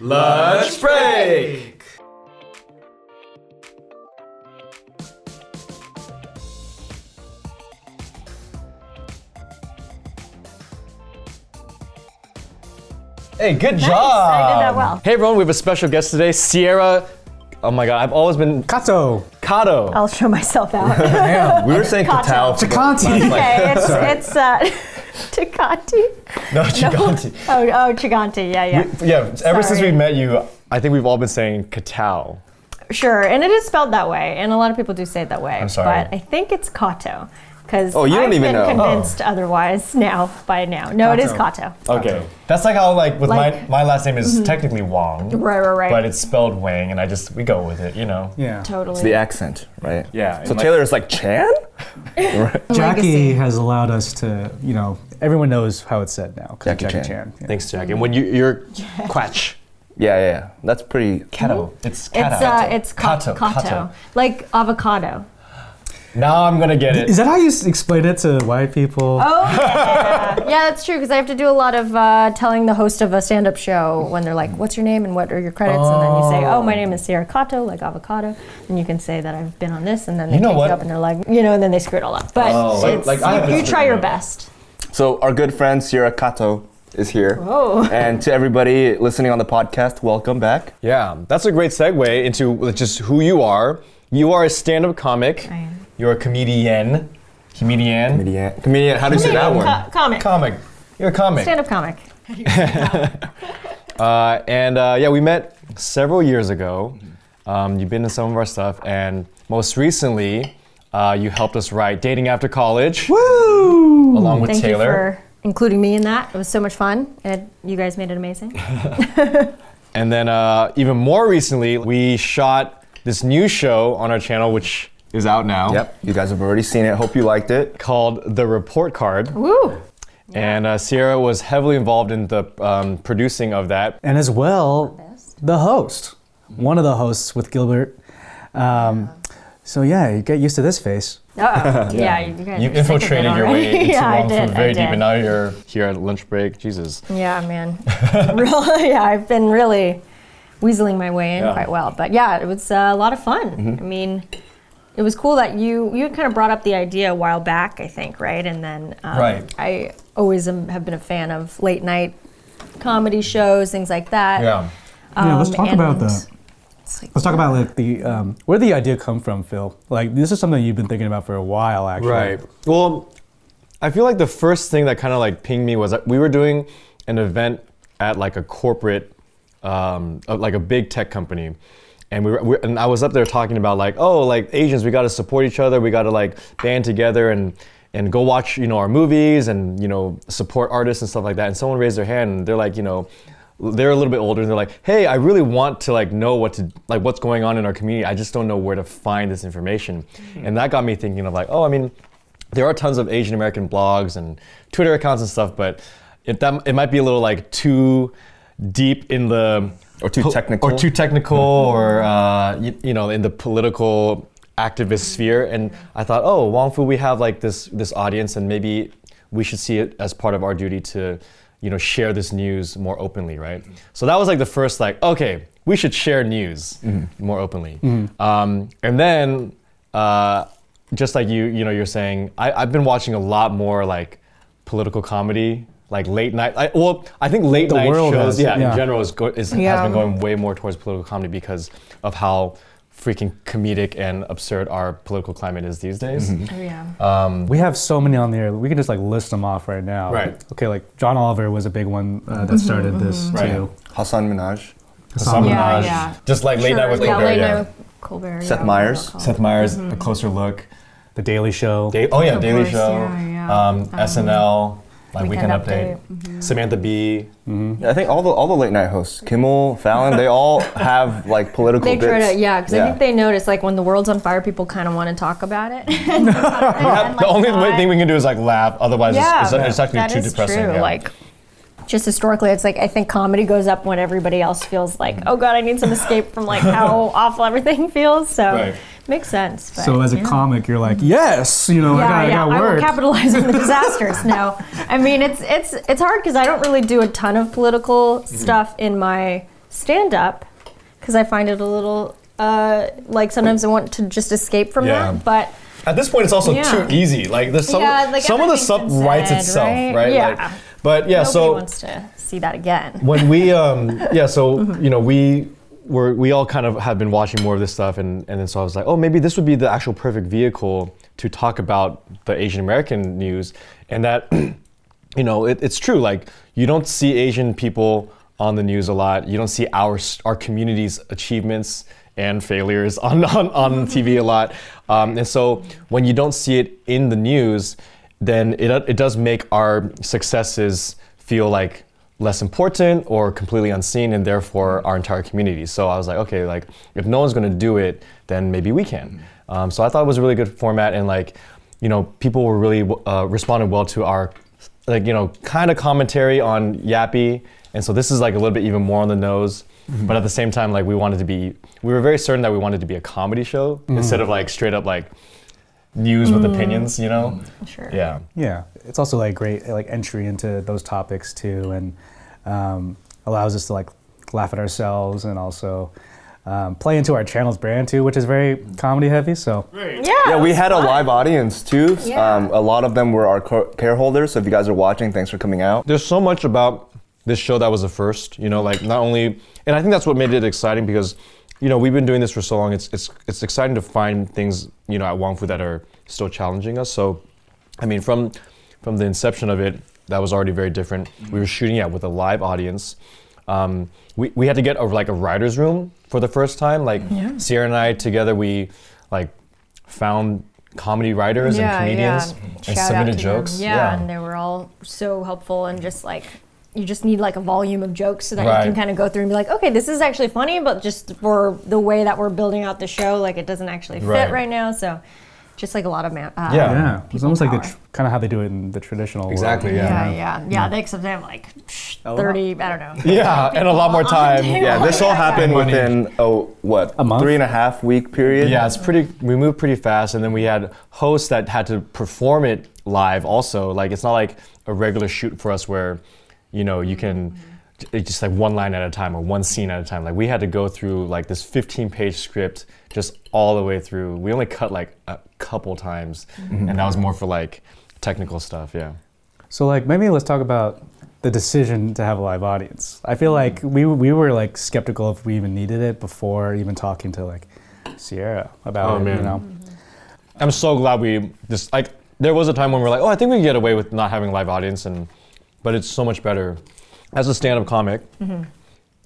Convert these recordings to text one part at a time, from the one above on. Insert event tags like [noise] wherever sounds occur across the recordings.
Lunch break. Hey, good job. I did that well. Hey everyone, we have a special guest today, Sierra. Oh my god, I've always been Kato. Kato. I'll show myself out. [laughs] Damn. We were saying Kato. Katal. for the- Chikanti. okay, it's [laughs] it's uh, [laughs] [laughs] Chikati. No, Chiganti. [laughs] Oh, oh, Chiganti. Yeah, yeah. Yeah, ever since we met you, I think we've all been saying Katao. Sure, and it is spelled that way, and a lot of people do say it that way. I'm sorry. But I think it's Kato. Because Oh, you don't I've even been know. convinced oh. otherwise [laughs] now by now. No, it is Kato. Okay. That's like how like with Like- my my last name is mm-hmm. technically Wong. Right, right, right. But it's spelled Wang and I just we go with it, you know. Yeah. totally. It's the accent, right? Yeah, So and like- Taylor is like Chan? [laughs] Jackie Legacy. has allowed us to, you know, everyone knows how it's said now. 'cause of Jackie Jackie Chan. Chan. Yeah. Thanks, Jack. And mm-hmm. when you you're Quatch. Yeah, yeah, yeah. That's pretty. Kato. Mm-hmm. It's It's Kato. uh, it's Kato. kato, Kato. like avocado. Now I'm gonna get it. Is that how you s- explain it to white people? Oh yeah, yeah, that's true. Because I have to do a lot of uh, telling the host of a stand-up show when they're like, "What's your name and what are your credits?" And then you say, "Oh, my name is Sierra Katow, like avocado," and you can say that I've been on this, and then they You know take what? you up and they're like, you know, and then they screw it all up. But Oh, like- it's, like I have you, you been try your screwing it up. best. So our good friend Sierra Katow is here. Oh. [laughs] And to everybody listening on the podcast, welcome back. Yeah, that's a great segue into just who you are. You are a stand-up comic. I am. You're a comedian. Comedian. Comedian. Comedian. How do you say that one? Co- comic, Comic. You're a comic. stand-up comic. [laughs] Uh, and uh, yeah, we met several years ago. Um, you've been in some of our stuff, and most recently, uh, you helped us write "Dating After College" Woo! along with Thank Taylor. you for including me in that. It was so much fun, and you guys made it amazing. [laughs] And then uh, even more recently, we shot this new show on our channel, which is out now, Yep. You guys have already seen it. Hope you liked it. called "The Report Card." Woo! And uh, Sierra was heavily involved in the um, producing of that. And as well, the host, one of the hosts with Gilbert. Um, so yeah, you get used to this face. [laughs] Uh-oh. [laughs] yeah, you guys. You are sick of it infiltrated your way [laughs] into yeah, I Wong did. Fu very I deep, did. and now you're here at lunch break. Jesus. Yeah, man. really, yeah, I've been really weaseling my way in Yeah. quite well. But yeah, it was uh, a lot of fun. I mean, it was cool that you you kind of brought up the idea a while back, I think, right? And then um, Right. I always am, have been a fan of late night comedy shows, things like that. Yeah. yeah, let's Um, talk about that. like- Let's talk about like the um, where did the idea come from, Phil. Like this is something you've been thinking about for a while, actually. Right. Well, I feel like the first thing that kind of like pinged me was that we were doing an event at like a corporate, um, like a big tech company. And we were, we, and I was up there talking about like, oh, like Asians, we got to support each other. We got to like band together and and go watch, you know, our movies and you know support artists and stuff like that. And someone raised their hand and they're like, you know, they're a little bit older and they're like, hey, I really want to like know what to like what's going on in our community. I just don't know where to find this information. And that got me thinking of like, oh, I mean, there are tons of Asian American blogs and Twitter accounts and stuff, but it that it might be a little like too deep in the Or too technical. or too technical or uh, you, you know in the political activist sphere. And I thought, oh, Wong Fu, we have like this this audience, and maybe we should see it as part of our duty to you know share this news more openly, right? So that was like the first like, okay, we should share news more openly, um, and then. Uh, just like you, you know, you're saying, I, I've been watching a lot more like political comedy, like late night. I, well, I think late The night world shows, has, yeah, yeah. in general, is, go, is has been going way more towards political comedy because of how freaking comedic and absurd our political climate is these days. Oh, yeah. Um, We have so many on there. We can just like list them off right now. Right. Okay, like John Oliver was a big one uh, that started this Right. too. Hasan Minhaj. Hasan Yeah, Minhaj, yeah. just like late Sure, night with yeah, Colbert, late yeah. night with Colbert. Seth yeah, Meyers. Seth Meyers, a closer look. The Daily Show. Da- oh yeah, Of Daily course, Show, yeah, yeah. Um, SNL, like Weekend, Weekend Update, Update, mm-hmm. Samantha Bee. Mm-hmm. Yeah, I think all the all the late night hosts, Kimmel, Fallon, they all have like political They try to, yeah, because I think they notice like when the world's on fire, people kind of want to talk about it. [laughs] [laughs] And the like, only not- thing we can do is like laugh. Otherwise, Yeah, it's, it's, it's actually that too is depressing. true. yeah. Like, just historically, it's like I think comedy goes up when everybody else feels like, mm-hmm. oh god, I need some escape from like how [laughs] awful everything feels. So Right. Makes sense. But, So as a yeah. comic, you're like, yes, you know, I got, yeah, I got I will work. capitalize on the [laughs] disasters. No, I mean it's it's it's hard because I don't really do a ton of political Mm-hmm. stuff in my stand up because I find it a little uh, like sometimes I want to just escape from Yeah. that. But At this point, it's also Yeah. too easy. Like there's some Yeah, like some of the everything's stuff been writes said, itself, right? right? Yeah. Like, but yeah, so. nobody so wants to see that again. when we um yeah so [laughs] Mm-hmm. you know we were we all kind of have been watching more of this stuff and and then so I was like oh maybe this would be the actual perfect vehicle to talk about the Asian American news and that [clears throat] you know it, it's true like you don't see Asian people on the news a lot. You don't see our our community's achievements and failures on [laughs] on, on TV a lot. Um, and so when you don't see it in the news then it, it does make our successes feel like less important or completely unseen and therefore our entire community. So i was like okay like if no one's going to do it then maybe we can. Um, so i thought it was a really good format and like you know people were really uh, responded well to our like you know kind of commentary on Yappie. And so this is like a little bit even more on the nose. But at the same time like we wanted to be we were very certain that we wanted to be a comedy show instead of like straight up like news with opinions you know Sure. yeah Yeah, it's also like great like entry into those topics too, and um, allows us to like laugh at ourselves and also um, play into our channel's brand too, which is very comedy heavy. So Yeah. Yeah, we was had a live audience too. Yeah. Um, a lot of them were our co- care holders. So if you guys are watching, thanks for coming out. there's so much about this show that was a first you know like not only and i think that's what made it exciting because you know we've been doing this for so long it's it's it's exciting to find things you know at Wong Fu that are still challenging us. So i mean from from the inception of it that was already very different. We were shooting it with a live audience. Um, we, we had to get a, like a writer's room for the first time. Like yeah. sierra and i together we like found comedy writers and comedians and Shout submitted jokes. Yeah, and they were all so helpful and just like you just need like a volume of jokes so that Right. you can kind of go through and be like, okay, this is actually funny, but just for the way that we're building out the show, like it doesn't actually fit Right. right, now. So just like a lot of man. Uh, Yeah. yeah, it's people almost like the power. tr- kind of how they do it in the traditional Exactly, world. Yeah, yeah, yeah. They except they have like thirty. I don't know. yeah and a lot more [laughs] time Yeah, this all happened Money. within oh what A month? three and a half week period. Yeah, it's pretty. We moved pretty fast, and then we had hosts that had to perform it live. Also, like it's not like a regular shoot for us where, you know, you can it's just like one line at a time or one scene at a time. Like we had to go through like this 15-page script just all the way through. We only cut like a couple times, mm-hmm. and that was more for like technical stuff. Yeah. So like maybe let's talk about the decision to have a live audience. I feel mm-hmm. like we we were like skeptical if we even needed it before even talking to like Sierra about Oh, it. You man. know, I'm so glad we just like there was a time when we are like, oh, I think we can get away with not having a live audience, and but it's so much better. As a stand-up comic, mm-hmm.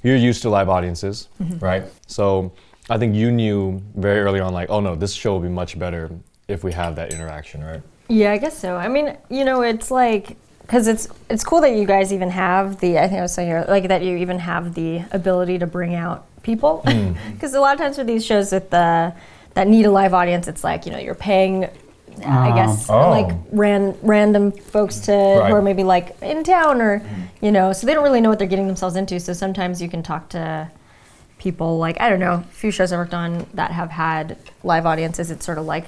you're used to live audiences, mm-hmm. right? So I think you knew very early on, like, oh no, this show will be much better if we have that interaction, right? Yeah, I guess so. I mean, you know, it's like because it's it's cool that you guys even have the. I think I was saying here like that you even have the ability to bring out people. Mm. [laughs] Because a lot of times for these shows with the that need a live audience, it's like you know you're paying. I um, guess Oh. like ran, random folks to Right. who are maybe like in town or mm-hmm. you know so they don't really know what they're getting themselves into. So sometimes you can talk to people like I don't know, a few shows I worked on that have had live audiences. It's sort of like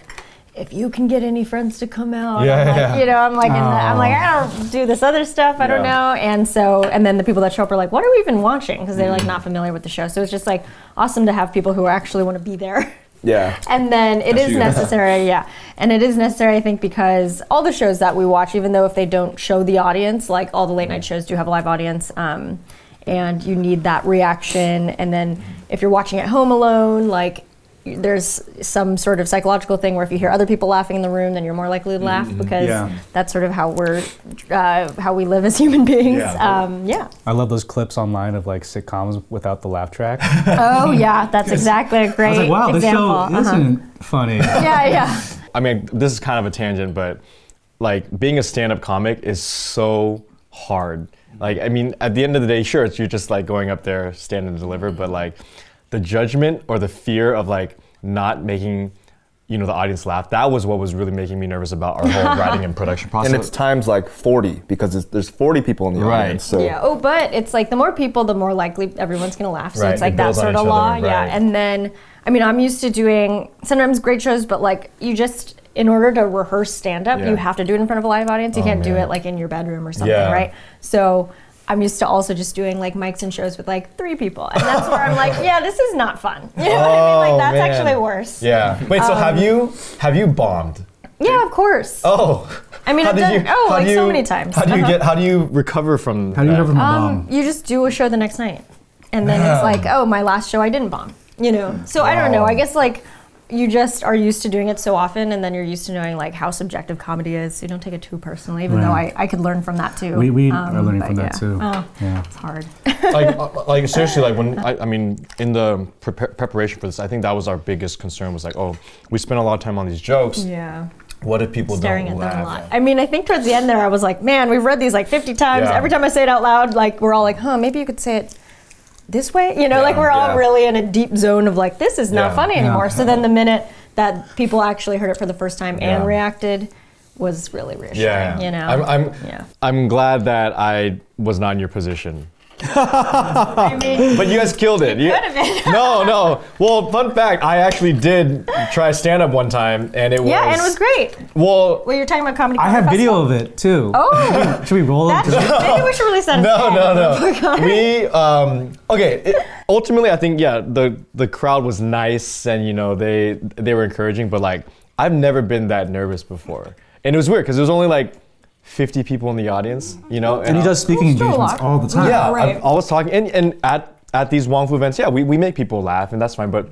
if you can get any friends to come out, Yeah, I'm like, yeah. you know, I'm like, in the, I'm like, oh. I don't do this other stuff. I don't know. And so, and then the people that show up are like, what are we even watching? Because they're like mm-hmm. not familiar with the show. So it's just like awesome to have people who actually want to be there. [laughs] Yeah. And then it is you. [laughs] necessary, yeah. And it is necessary, I think, because all the shows that we watch, even though if they don't show the audience, like all the late night shows do have a live audience, um, and you need that reaction. And then if you're watching at home alone, like there's some sort of psychological thing where if you hear other people laughing in the room, then you're more likely to laugh because Yeah. that's sort of how we're, uh, how we live as human beings. Yeah. [laughs] Um, yeah. I love those clips online of like sitcoms without the laugh track. [laughs] Oh yeah, that's exactly a great example. Uh-huh. funny. [laughs] Yeah, yeah. I mean, this is kind of a tangent, but like being a stand-up comic is so hard. Like, I mean, at the end of the day, sure, it's you're just like going up there, stand and deliver, but like the judgment or the fear of like not making, you know, the audience laugh, that was what was really making me nervous about our whole [laughs] writing and production process. And it's times like 40 because it's, there's 40 people in the Right. audience. So Yeah. Oh, but it's like the more people, the more likely everyone's gonna laugh. So Right, it's like it that builds on sort each of law. other, Yeah. And then, I mean, I'm used to doing sometimes great shows, but like you just, in order to rehearse stand up, Yeah. you have to do it in front of a live audience. You Oh, can't do it like in your bedroom or something, Yeah. right? So I'm used to also just doing like mics and shows with like three people, and that's where I'm like, [laughs] yeah, this is not fun. You know what I mean? Like Oh, that's man. actually worse. Yeah. Wait. So have you have you bombed? Yeah, of course. Oh. I mean, How I've done you- oh how like do so you- many times. How do you Uh-huh. get? How do you recover from? How do you that? recover from a Um, bomb? you just do a show the next night, and then it's like, oh, my last show I didn't bomb. You know. So I don't know. I guess like you just are used to doing it so often, and then you're used to knowing like how subjective comedy is. So you don't take it too personally, even though I, I could learn from that too. We, we Um, are learning but from that yeah. too. Oh, Yeah. it's hard. like, uh, [laughs] like seriously, like when I, I mean, in the prep preparation for this, I think that was our biggest concern. Was like, oh, we spent a lot of time on these jokes. yeah. What if people Staring don't at laugh? them a lot. I mean, I think towards the end there, I was like, man, we've read these like 50 times. Yeah. Every time I say it out loud, like we're all like, huh, maybe you could say it this way. You know, like we're all yeah. really in a deep zone of like, this is not Yeah. funny Yeah. anymore. So then the minute that people actually heard it for the first time and reacted was really reassuring. Yeah, You know. I'm, I'm, yeah. I'm glad that I was not in your position. I mean, [laughs] But you guys killed it. You- could have been. no, no. Well, fun fact, I actually did try stand up one time, and it was. yeah, and it was great. Well, Well, you're talking about comedy. I have Festival? video of it too. Oh, Should we roll it? that's, maybe we should release that. no, instead. no, no. [laughs] we um, okay. It, ultimately, I think yeah, the the crowd was nice, and you know they they were encouraging. But like, I've never been that nervous before, and it was weird because it was only like 50 people in the audience. You know, And he does speaking Still engagements all the time. Yeah, Right. I, I was talking, and, and at at these Wong Fu events, yeah, we, we make people laugh, and that's fine. But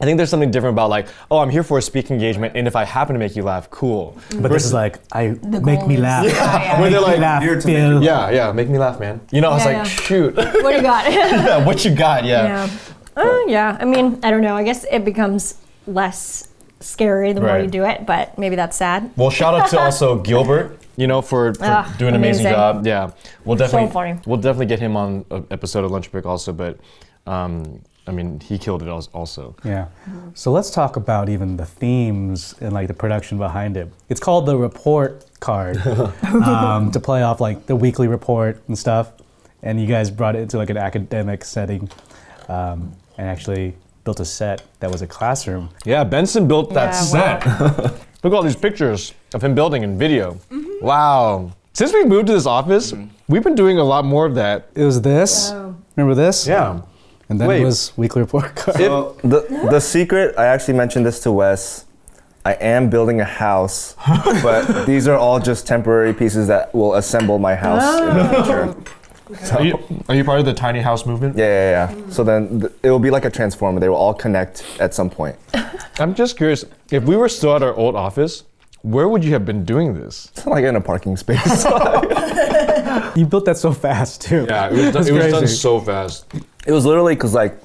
I think there's something different about like, oh, I'm here for a speaking engagement, and if I happen to make you laugh, cool. But this is like, I make me laugh. Yeah, yeah. Where they're Make me like, laugh, Here to Phil. yeah, yeah, make me laugh, man. You know, I was Yeah, like, yeah. shoot, [laughs] What do you got? [laughs] yeah, what you got? Yeah. Yeah. Uh, yeah. I mean, I don't know. I guess it becomes less scary the more you do it, but maybe that's sad. Well, shout out to [laughs] also Gilbert, you know, for, for Ah, doing an amazing, amazing. job. Yeah, we'll definitely funny. we'll definitely get him on an episode of Lunch Break also. But um, I mean, he killed it also. Yeah. So let's talk about even the themes and like the production behind it. It's called the report card [laughs] um, to play off like the weekly report and stuff. And you guys brought it into like an academic setting um, and actually built a set that was a classroom. Yeah, Benson built that Yeah, set. [laughs] Look at all these pictures of him building and video. Wow. Since we moved to this office, mm. we've been doing a lot more of that. It was this. Oh. Remember this? Yeah. And then Wait. it was weekly report card. So the the secret, I actually mentioned this to Wes. I am building a house, [laughs] but these are all just temporary pieces that will assemble my house in the oh. future. Are you, are you part of the tiny house movement? Yeah, yeah, yeah. So then th- it will be like a transformer. They will all connect at some point. [laughs] I'm just curious, if we were still at our old office, where would you have been doing this? It's [laughs] like in a parking space. [laughs] You built that so fast too. Yeah, it was, done, it was done so fast. It was literally because like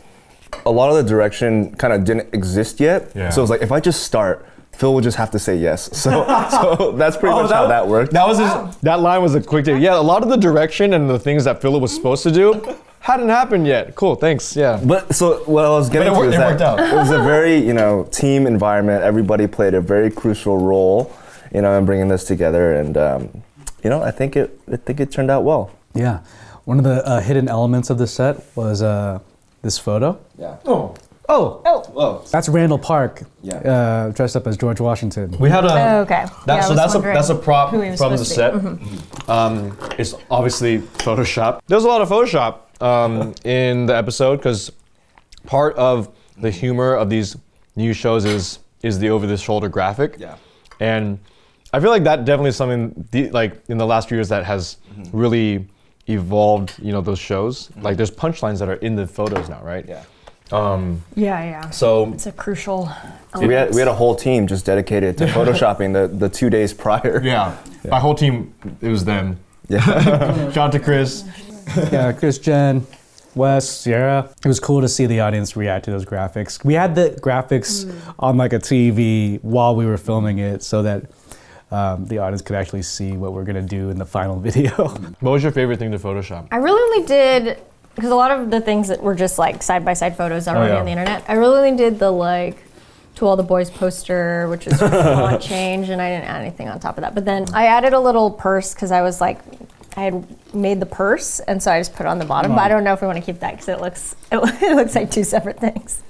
a lot of the direction kind of didn't exist yet. Yeah. So it was like if I just start, Phil would just have to say yes. [laughs] So so that's pretty oh, much how that worked. That was his, that line was a quick take. Yeah, a lot of the direction and the things that Philip was supposed to do hadn't happened yet. Cool, thanks. Yeah. But so what I was getting it to wor- is it that worked out. it was a very you know team environment. Everybody played a very crucial role, you know, in bringing this together. And um, you know, I think it I think it turned out well. Yeah. One of the uh, hidden elements of the set was uh, this photo. Yeah. Oh. Oh, Oh, Whoa. that's Randall Park Yeah. uh, dressed up as George Washington. We had a. Oh, okay. That, Yeah, so that's a that's a prop who from the set. to be. Um, it's obviously Photoshop. There's a lot of Photoshop um, in the episode because part of the humor of these new shows is is the over the shoulder graphic. Yeah. And I feel like that definitely is something the, like in the last few years that has really evolved. You know those shows. Like there's punchlines that are in the photos now, right? Yeah. Um, Yeah, yeah. so It's a crucial. We had we had a whole team just dedicated to [laughs] photoshopping the, the two days prior. yeah, my whole team it was them. Yeah. [laughs] Shout out to Chris. yeah, Chris, Jen, Wes, Sierra. It was cool to see the audience react to those graphics. We had the graphics on like a TV while we were filming it, so that um, the audience could actually see what we're gonna do in the final [laughs] video. What was your favorite thing to Photoshop? I really only did because a lot of the things that were just like side by side photos already yeah. on the internet. I really did the like to all the boys poster, which is just a font [laughs] change, and I didn't add anything on top of that. But then I added a little purse because I was like, I had made the purse, and so I just put it on the bottom. But I don't know if we want to keep that because it looks [laughs] it looks like two separate things.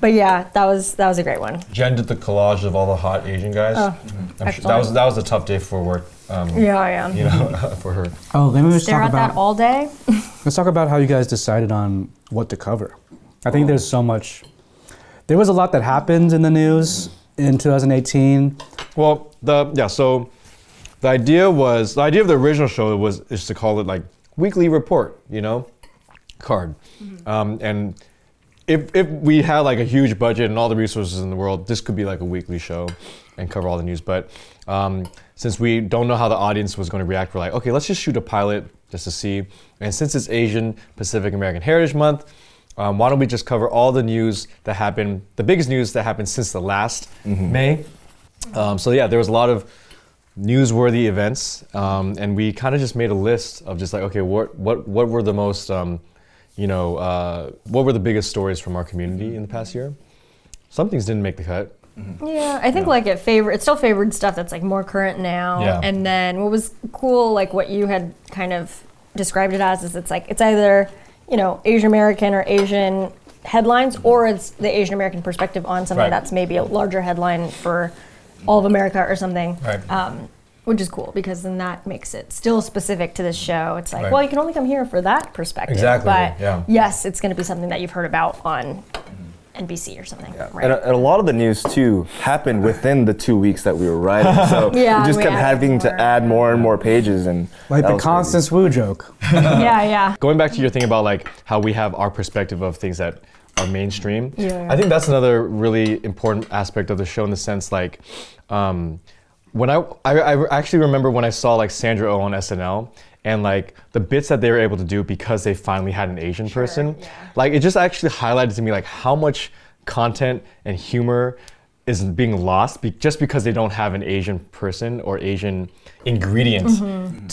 But yeah, that was that was a great one. Jen did the collage of all the hot Asian guys. Oh, I'm sure- that was that was a tough day for work. um, Yeah, yeah. you know, [laughs] for her. Oh, let me just Stare talk at about that all day. Let's talk about how you guys decided on what to cover. I think there's so much. There was a lot that happened in the news in 2018. Well, the yeah, so the idea was the idea of the original show was is to call it like weekly report, you know, card, um, and if if we had like a huge budget and all the resources in the world, this could be like a weekly show and cover all the news. But um, since we don't know how the audience was going to react, we're like, okay, let's just shoot a pilot just to see. And since it's Asian Pacific American Heritage Month. Um, why don't we just cover all the news that happened, the biggest news that happened since the last May? Um, so yeah, there was a lot of newsworthy events, um, and we kind of just made a list of just like, okay, what what what were the most, um, you know, uh, what were the biggest stories from our community in the past year? Some things didn't make the cut. Yeah, I think like it favor it still favored stuff that's like more current now. Yeah. And then what was cool, like what you had kind of described it as, is it's like it's either you know Asian American or Asian headlines, or it's the Asian American perspective on something Right. that's maybe a larger headline for all of America or something. Right. Um, which is cool because then that makes it still specific to this show. It's like, Right. well, you can only come here for that perspective. Exactly, But yeah. yes, it's going to be something that you've heard about on NBC or something. Right. And a, and a lot of the news too happened within the two weeks that we were writing. So [laughs] Yeah, we just we kept added having to add more and more pages and Like the was crazy. Constance Wu joke. [laughs] yeah, yeah. Going back to your thing about like how we have our perspective of things that are mainstream. Yeah. I think that's another really important aspect of the show in the sense like um, when I, I I actually remember when I saw like Sandra Oh on SNL and like the bits that they were able to do because they finally had an Asian person. yeah. Like it just actually highlighted to me like how much content and humor is being lost be- just because they don't have an Asian person or Asian ingredients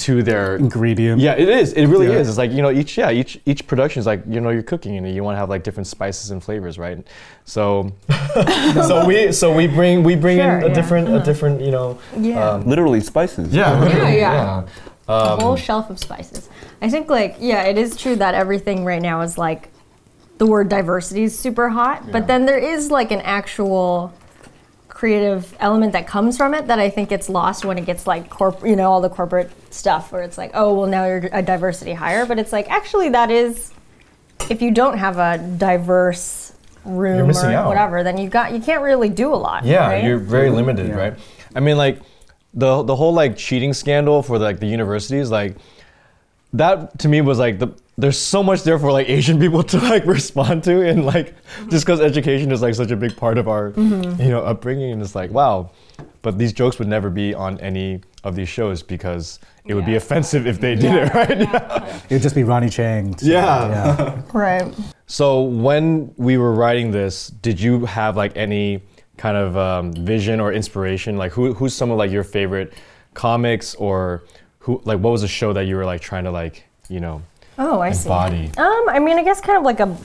to their Ingredient. yeah, it is. It really Yeah. is. It's like you know, each yeah, each each production is like you know, you're cooking and you want to have like different spices and flavors, right? So, [laughs] so we so we bring we bring Sure, in a yeah. different a different you know. Yeah. um, literally spices. yeah, Yeah, yeah. a Um, whole shelf of spices. I think like yeah, it is true that everything right now is like the word diversity is super hot, but then there is like an actual creative element that comes from it that I think gets lost when it gets like corp, you know, all the corporate stuff where it's like, oh, well now you're a diversity hire, but it's like actually that is if you don't have a diverse room missing or out. whatever, then you got you can't really do a lot. Yeah, right? you're very limited, Yeah. right? I mean, like the the whole like cheating scandal for like the universities, like that to me was like the there's so much there for like Asian people [laughs] to like respond to, and like just because education is like such a big part of our you know upbringing, and it's like wow, but these jokes would never be on any of these shows because it would be offensive if they did it, right? [laughs] It'd just be Ronny Chieng. so, Yeah. yeah. right. So when we were writing this, did you have like any kind of um, vision or inspiration? Like who, who's some of like your favorite comics or who like what was a show that you were like trying to like you know Oh, I see. embody? Um, I mean, I guess kind of like a,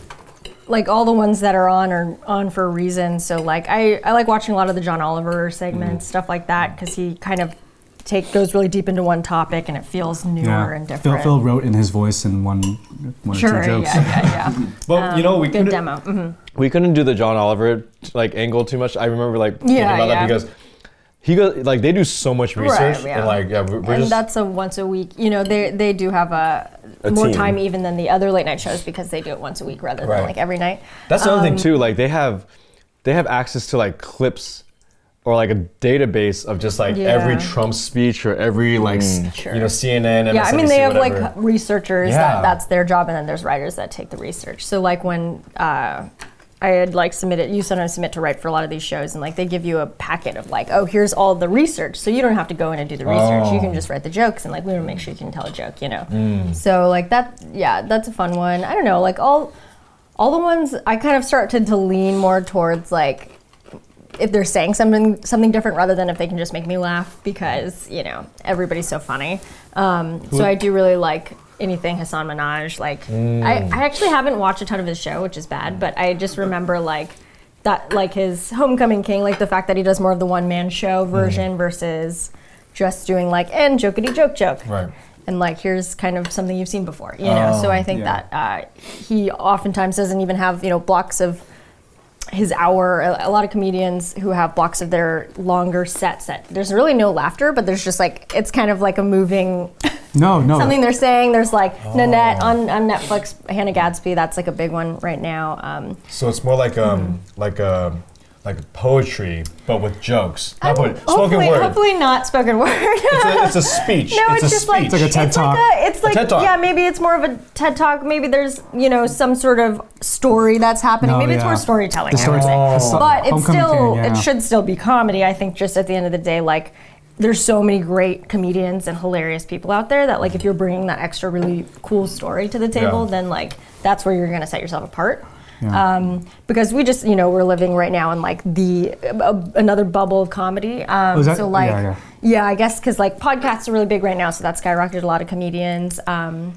like all the ones that are on are on for a reason. So like I, I like watching a lot of the John Oliver segments, Mm-hmm. stuff like that, because he kind of take goes really deep into one topic and it feels newer and different. Phil Phil wrote in his voice in one, one sure, or two yeah, jokes. yeah, yeah. yeah. [laughs] Well, you know we Good couldn't demo. hmm we couldn't do the John Oliver like angle too much. I remember like thinking about yeah. that because he goes like they do so much research yeah. and like yeah And just that's a once a week. You know, they they do have a, A more team. time even than the other late night shows because they do it once a week rather than like every night. That's the other Um, thing too. Like they have, they have access to like clips, or like a database of just like every Trump speech or every like Sure. you know CNN. Yeah, I mean they have whatever. like researchers Yeah. that that's their job, and then there's writers that take the research. So like when uh, I had like submitted, you sometimes submit to write for a lot of these shows, and like they give you a packet of like, oh, here's all the research, so you don't have to go in and do the research. You Oh. can just write the jokes, and like we want to make sure you can tell a joke, you know. Mm. So like that, yeah, that's a fun one. I don't know, like all all the ones I kind of started to lean more towards like if they're saying something something different rather than if they can just make me laugh because you know everybody's so funny. Um, so I do really like anything Hasan Minhaj. Like I, I actually haven't watched a ton of his show, which is bad, but I just remember like that like his Homecoming King, like the fact that he does more of the one man show version versus just doing like and jokety joke joke Right. and like here's kind of something you've seen before you know so Oh, i think yeah. that uh, he oftentimes doesn't even have you know blocks of his hour. A, a lot of comedians who have blocks of their longer sets that there's really no laughter, but there's just like it's kind of like a moving [laughs] No, no. something they're saying. There's like Nanette on, on Netflix, Hannah Gadsby. That's like a big one right now. Um, So it's more like um like um like poetry, but with jokes. Not poetry, spoken hopefully, word. hopefully not spoken word. It's, a, it's a [laughs] speech. No, it's, it's, a just speech. like It's like a TED Talk. Like a, it's like TED Talk. yeah, maybe it's more of a TED talk. Maybe there's you know some sort of story that's happening. No, maybe it's more storytelling. The I would story- say. Oh. But it's still yeah. it should still be comedy. I think just at the end of the day, like there's so many great comedians and hilarious people out there that like if you're bringing that extra really cool story to the table, Yeah. then like that's where you're gonna set yourself apart. Yeah. Um, because we just, you know, we're living right now in like the uh, another bubble of comedy. Um, Oh, is that- so like, yeah, yeah. yeah, I guess because like podcasts are really big right now, so that skyrocketed a lot of comedians. Um,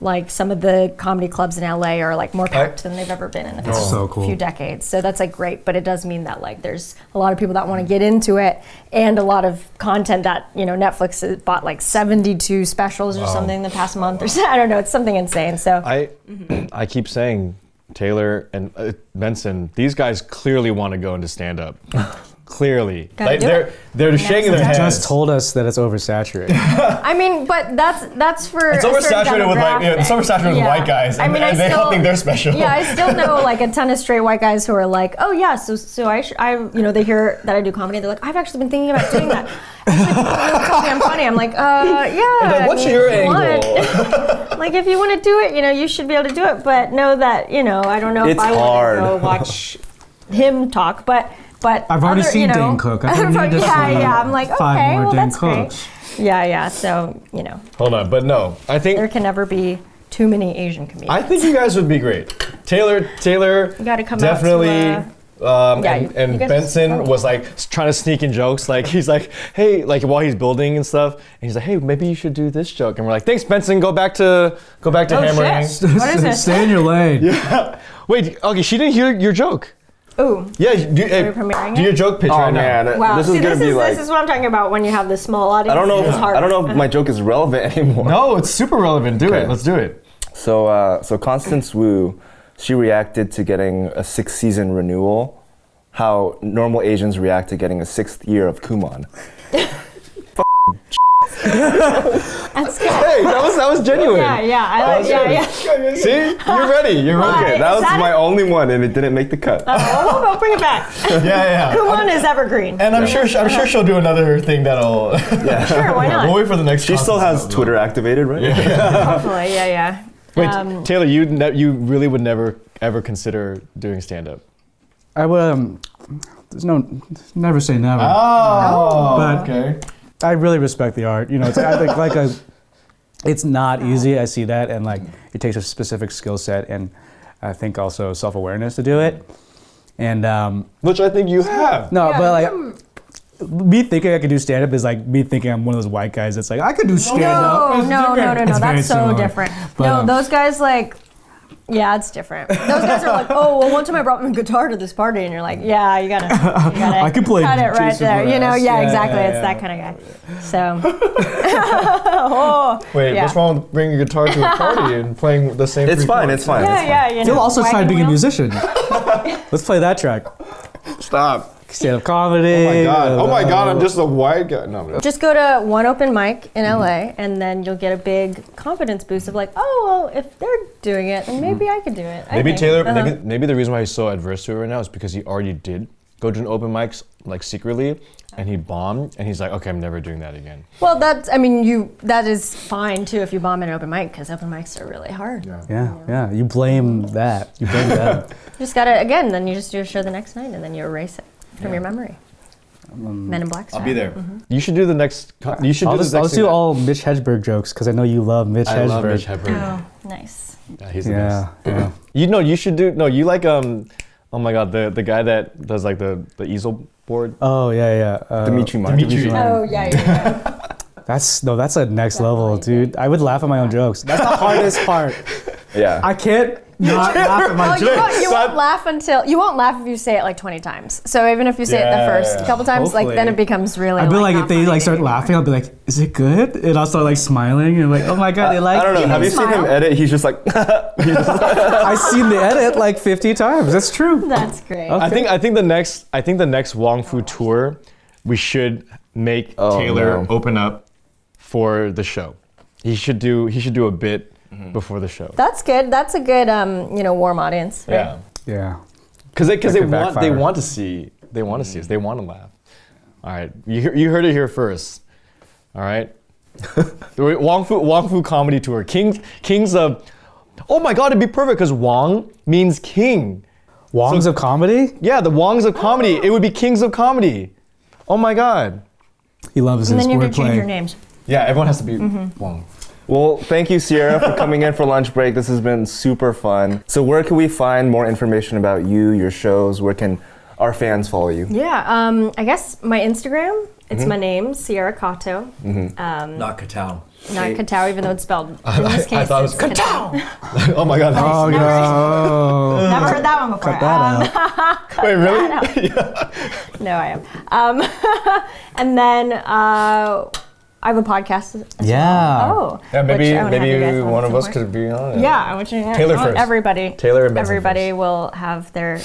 like some of the comedy clubs in LA are like more packed than they've ever been in the past so cool. few decades. So that's like great, but it does mean that like there's a lot of people that want to get into it, and a lot of content that you know Netflix has bought like 72 specials or something in the past month or so. [laughs] I don't know, it's something insane. So I Mm-hmm. [clears throat] I keep saying Taylor and uh, Benson. These guys clearly want to go into stand up. [laughs] clearly, like do they're it. they're shaking their heads. They just told us that it's oversaturated. [laughs] I mean, but that's that's for It's a certain oversaturated with, like, you know, it's demographic. oversaturated with white guys, and- and they all think they're special. Yeah, I still know [laughs] like a ton of straight white guys who are like, oh yeah, so so I sh- I you know they hear that I do comedy, they're like, I've actually been thinking about doing that. Actually, people really tell me I'm funny. I'm like, uh, yeah. like, I what's mean, your if you angle? Like if you want to do it, you know, you should be able to do it. But know that you know, I don't know It's if I hard. want to go watch him talk, but. But I've already other, seen you know, Dane cook. I don't need to yeah, see yeah. I'm like, five okay, well, Dane that's great. Yeah, yeah. So you know, Hold on, but no, I think there can never be too many Asian comedians. I think you guys would be great. Taylor, Taylor, You gotta come out to, definitely. Uh, um, yeah, and, and Benson was like trying to sneak in jokes. Like he's like, hey, like while he's building and stuff, and he's like, hey, maybe you should do this joke. And we're like, thanks, Benson. Go back to go back to Oh, hammering. shit. [laughs] What is this? Stay in your lane. [laughs] Yeah. Wait, okay, she didn't hear your joke. Ooh. Yeah, do, hey, do your joke pitch Oh right man, now. Wow. this See, is gonna this be is like this is what I'm talking about when you have this small audience. I don't know. It's hard. I don't know if my joke is relevant [laughs] anymore. No, it's super relevant. Do Okay. it. Let's do it. So, uh, so Constance Wu, she reacted to getting a six season renewal. How normal Asians react to getting a sixth year of Kumon. [laughs] That's good. Hey, that was that was genuine. Yeah, yeah, I like, yeah, yeah. See, you're ready. You're ready. Okay, that was that my it? only one, and it didn't make the cut. Oh, we'll bring it back. [laughs] Yeah, yeah. Kumon is evergreen. And I'm sure I'm sure she'll do another thing that'll. Sure, why [laughs] not? we'll wait for the next. She still has Twitter activated, right? Hopefully, yeah, yeah. Wait, Um, Taylor, you ne- you really would never ever consider doing stand up. I would. Um, there's no. Never say never. Oh, But- okay. I really respect the art. You know, it's I think like a. It's not easy. I see that, and like it takes a specific skill set, and I think also self awareness to do it. And um, Which I think you have. no, Yeah, but like me thinking I could do stand up is like me thinking I'm one of those white guys that's like I could do stand up. No, no, no, no, no. It's That's so similar. different. But, no, um, those guys like. Yeah, it's different. Those guys are like, oh, well, one time I brought my guitar to this party, and you're like, yeah, you gotta, you gotta [laughs] I could play cut it right Jason there. You know, yeah, Yeah, exactly. yeah, it's that kind of guy. [laughs] So, [laughs] oh, Wait, yeah. what's wrong with bringing a guitar to a party and playing the same? It's fine. It's fine. Yeah, it's fine. yeah, you Phil also tried wagon being a musician. Let's play that track. Stop. Stand up comedy. Oh my god. Oh my god. I'm uh, just a white guy. No. no. Just go to one open mic in Mm-hmm. LA, and then you'll get a big confidence boost of like, oh, well, if they're doing it, then maybe I could do it. Maybe think. Taylor. Uh-huh. Maybe maybe the reason why he's so adverse to it right now is because he already did go to an open mics like secretly, and he bombed, and he's like, okay, I'm never doing that again. Well, that's. I mean, you. That is fine too if you bomb an open mic because open mics are really hard. Yeah. Yeah, yeah. You blame that. You blame that. [laughs] You just gotta again. Then you just do a show the next night, and then you erase it from your memory. Men in Black. I'll be there. You should do the next. con- You should I'll do just, the I'll do all Mitch Hedberg jokes because I know you love Mitch that- I Hedberg. love Mitch Hedberg. Oh, nice. Yeah, he's the Yeah, best. yeah. [clears throat] You know, you should do. No, you like um. Oh my god, the the guy that does like the the easel board. Oh yeah, yeah. Uh, Demetri Martin. Demetri. Oh yeah, yeah. yeah. [laughs] That's no, that's a next level, Definitely. dude. I would laugh at my own jokes. That's the hardest part. [laughs] Yeah. I can't not laugh at my Oh, you won't, you won't laugh until you won't laugh if you say it like 20 times. So even if you say it the first yeah. couple times, like then Hopefully. it becomes really. I'd be like, not if they like start anymore. laughing, I'll be like, "Is it good?" And I'll start like smiling and like, "Oh my god, they like." I don't know. it." Have you seen him smile. edit? He's just like, [laughs] [laughs] I've seen the edit like 50 times. That's true. That's great. Okay. I think I think the next I think the next Wong Fu tour, we should make Oh, Taylor no. open up for the show. He should do he should do a bit Mm-hmm. before the show. That's good. That's a good, um, you know, warm audience. Right? Yeah, Yeah. because they because That they want they want to see they want to see us they mm-hmm. want to laugh. All right, you you heard it here first. All right, [laughs] the Wong Fu Wong Fu comedy tour. Kings Kings of. Oh my God, it'd be perfect because Wong means king. Wongs of comedy. Yeah, the Wongs of comedy. It would be kings of comedy. Oh my God. He loves And his then you have to change your names. Yeah, everyone has to be mm-hmm. Wong. Well, thank you, Sierra, for coming in for lunch break. This has been super fun. So, where can we find more information about you, your shows? Where can our fans follow you? Yeah, um, I guess my Instagram. Mm-hmm. It's my name, Sierra Katow. Um, Not Katao. not Katao, even though it's spelled. [laughs] In this case, I thought it was it's Katao. [laughs] oh my God. Oh no! [laughs] Never heard that one before. Cut that out. Wait, really? No, I am. Um, and then uh, I have a podcast. as Yeah. well. Oh. Yeah, maybe which I wanna have you guys maybe on one at of us could be on it. Yeah, I want you to Taylor oh, first. Everybody. Taylor and Benson Everybody first. will have their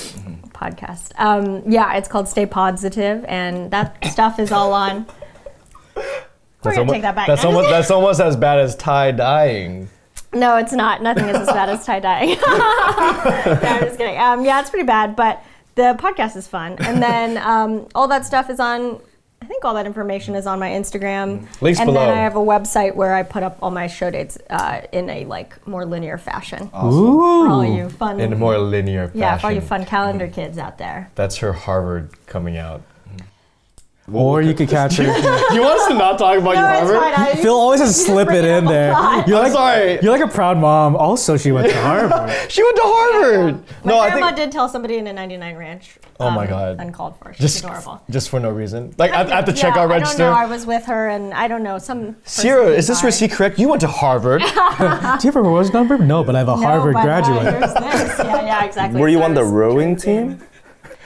podcast. Um, yeah, it's called Stay Positive, and that stuff is all on. [laughs] We're gonna almo- take that back. That's almost that's almost as bad as tie dyeing. No, it's not. Nothing is as bad as tie dye. [laughs] no, I'm just kidding. Um, yeah, it's pretty bad, but the podcast is fun. And then um, all that stuff is on. I think all that information is on my Instagram. Links and below. then I have a website where I put up all my show dates uh, in a like more linear fashion. For Ooh. all you fun. In a more linear fashion. yeah, for all you fun calendar kids out there. That's her Harvard coming out. Or you could [laughs] catch [laughs] her. You want us to not talk about your Harvard? Phil always has to slip it in there. You're I'm like, sorry. you're like a proud mom. Also, she went to [laughs] Harvard. She went to Harvard. My no, I grandma think did tell somebody in a 99 ranch. Oh my um, God. Uncalled for. She's just adorable. just for no reason. Like at, at the Yeah, checkout register. I don't know. I was with her, and I don't know some. person Sierra, is this receipt correct? You went to Harvard. Do you have a rose number? No, but I have a No, Harvard but, uh, graduate. this. Yeah, yeah, exactly. Were you So on the was rowing drinking.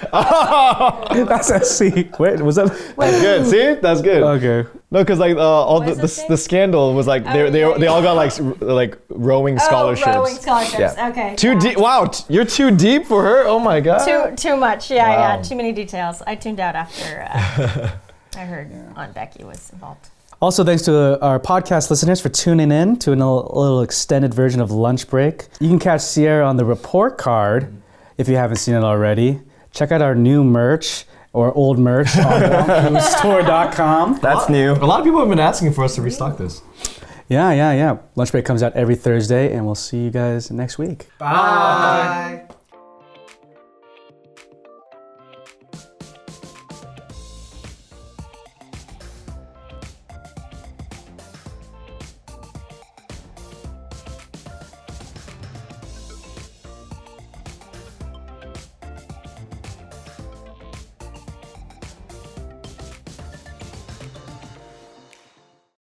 Team? [laughs] That's SC. Wait, was that? That's good. See, that's good. Okay. No, because like uh, all the, the, this the scandal was like they Oh, they, yeah, they all got like s- like rowing scholarships. Oh, rowing scholarships. Yeah. Okay. Too yeah. deep. Wow, t- you're too deep for her. Oh my god. Too too much. Yeah, Wow. yeah. Too many details. I tuned out after uh, [laughs] I heard Aunt Becky was involved. Also, thanks to our podcast listeners for tuning in to a little, little extended version of Lunch Break. You can catch Sierra on the report card if you haven't seen it already. Check out our new merch or old merch on [laughs] wongfustore.com. That's new. A lot of people have been asking for us to restock this. Yeah, yeah, yeah. Lunch Break comes out every Thursday, and we'll see you guys next week. Bye.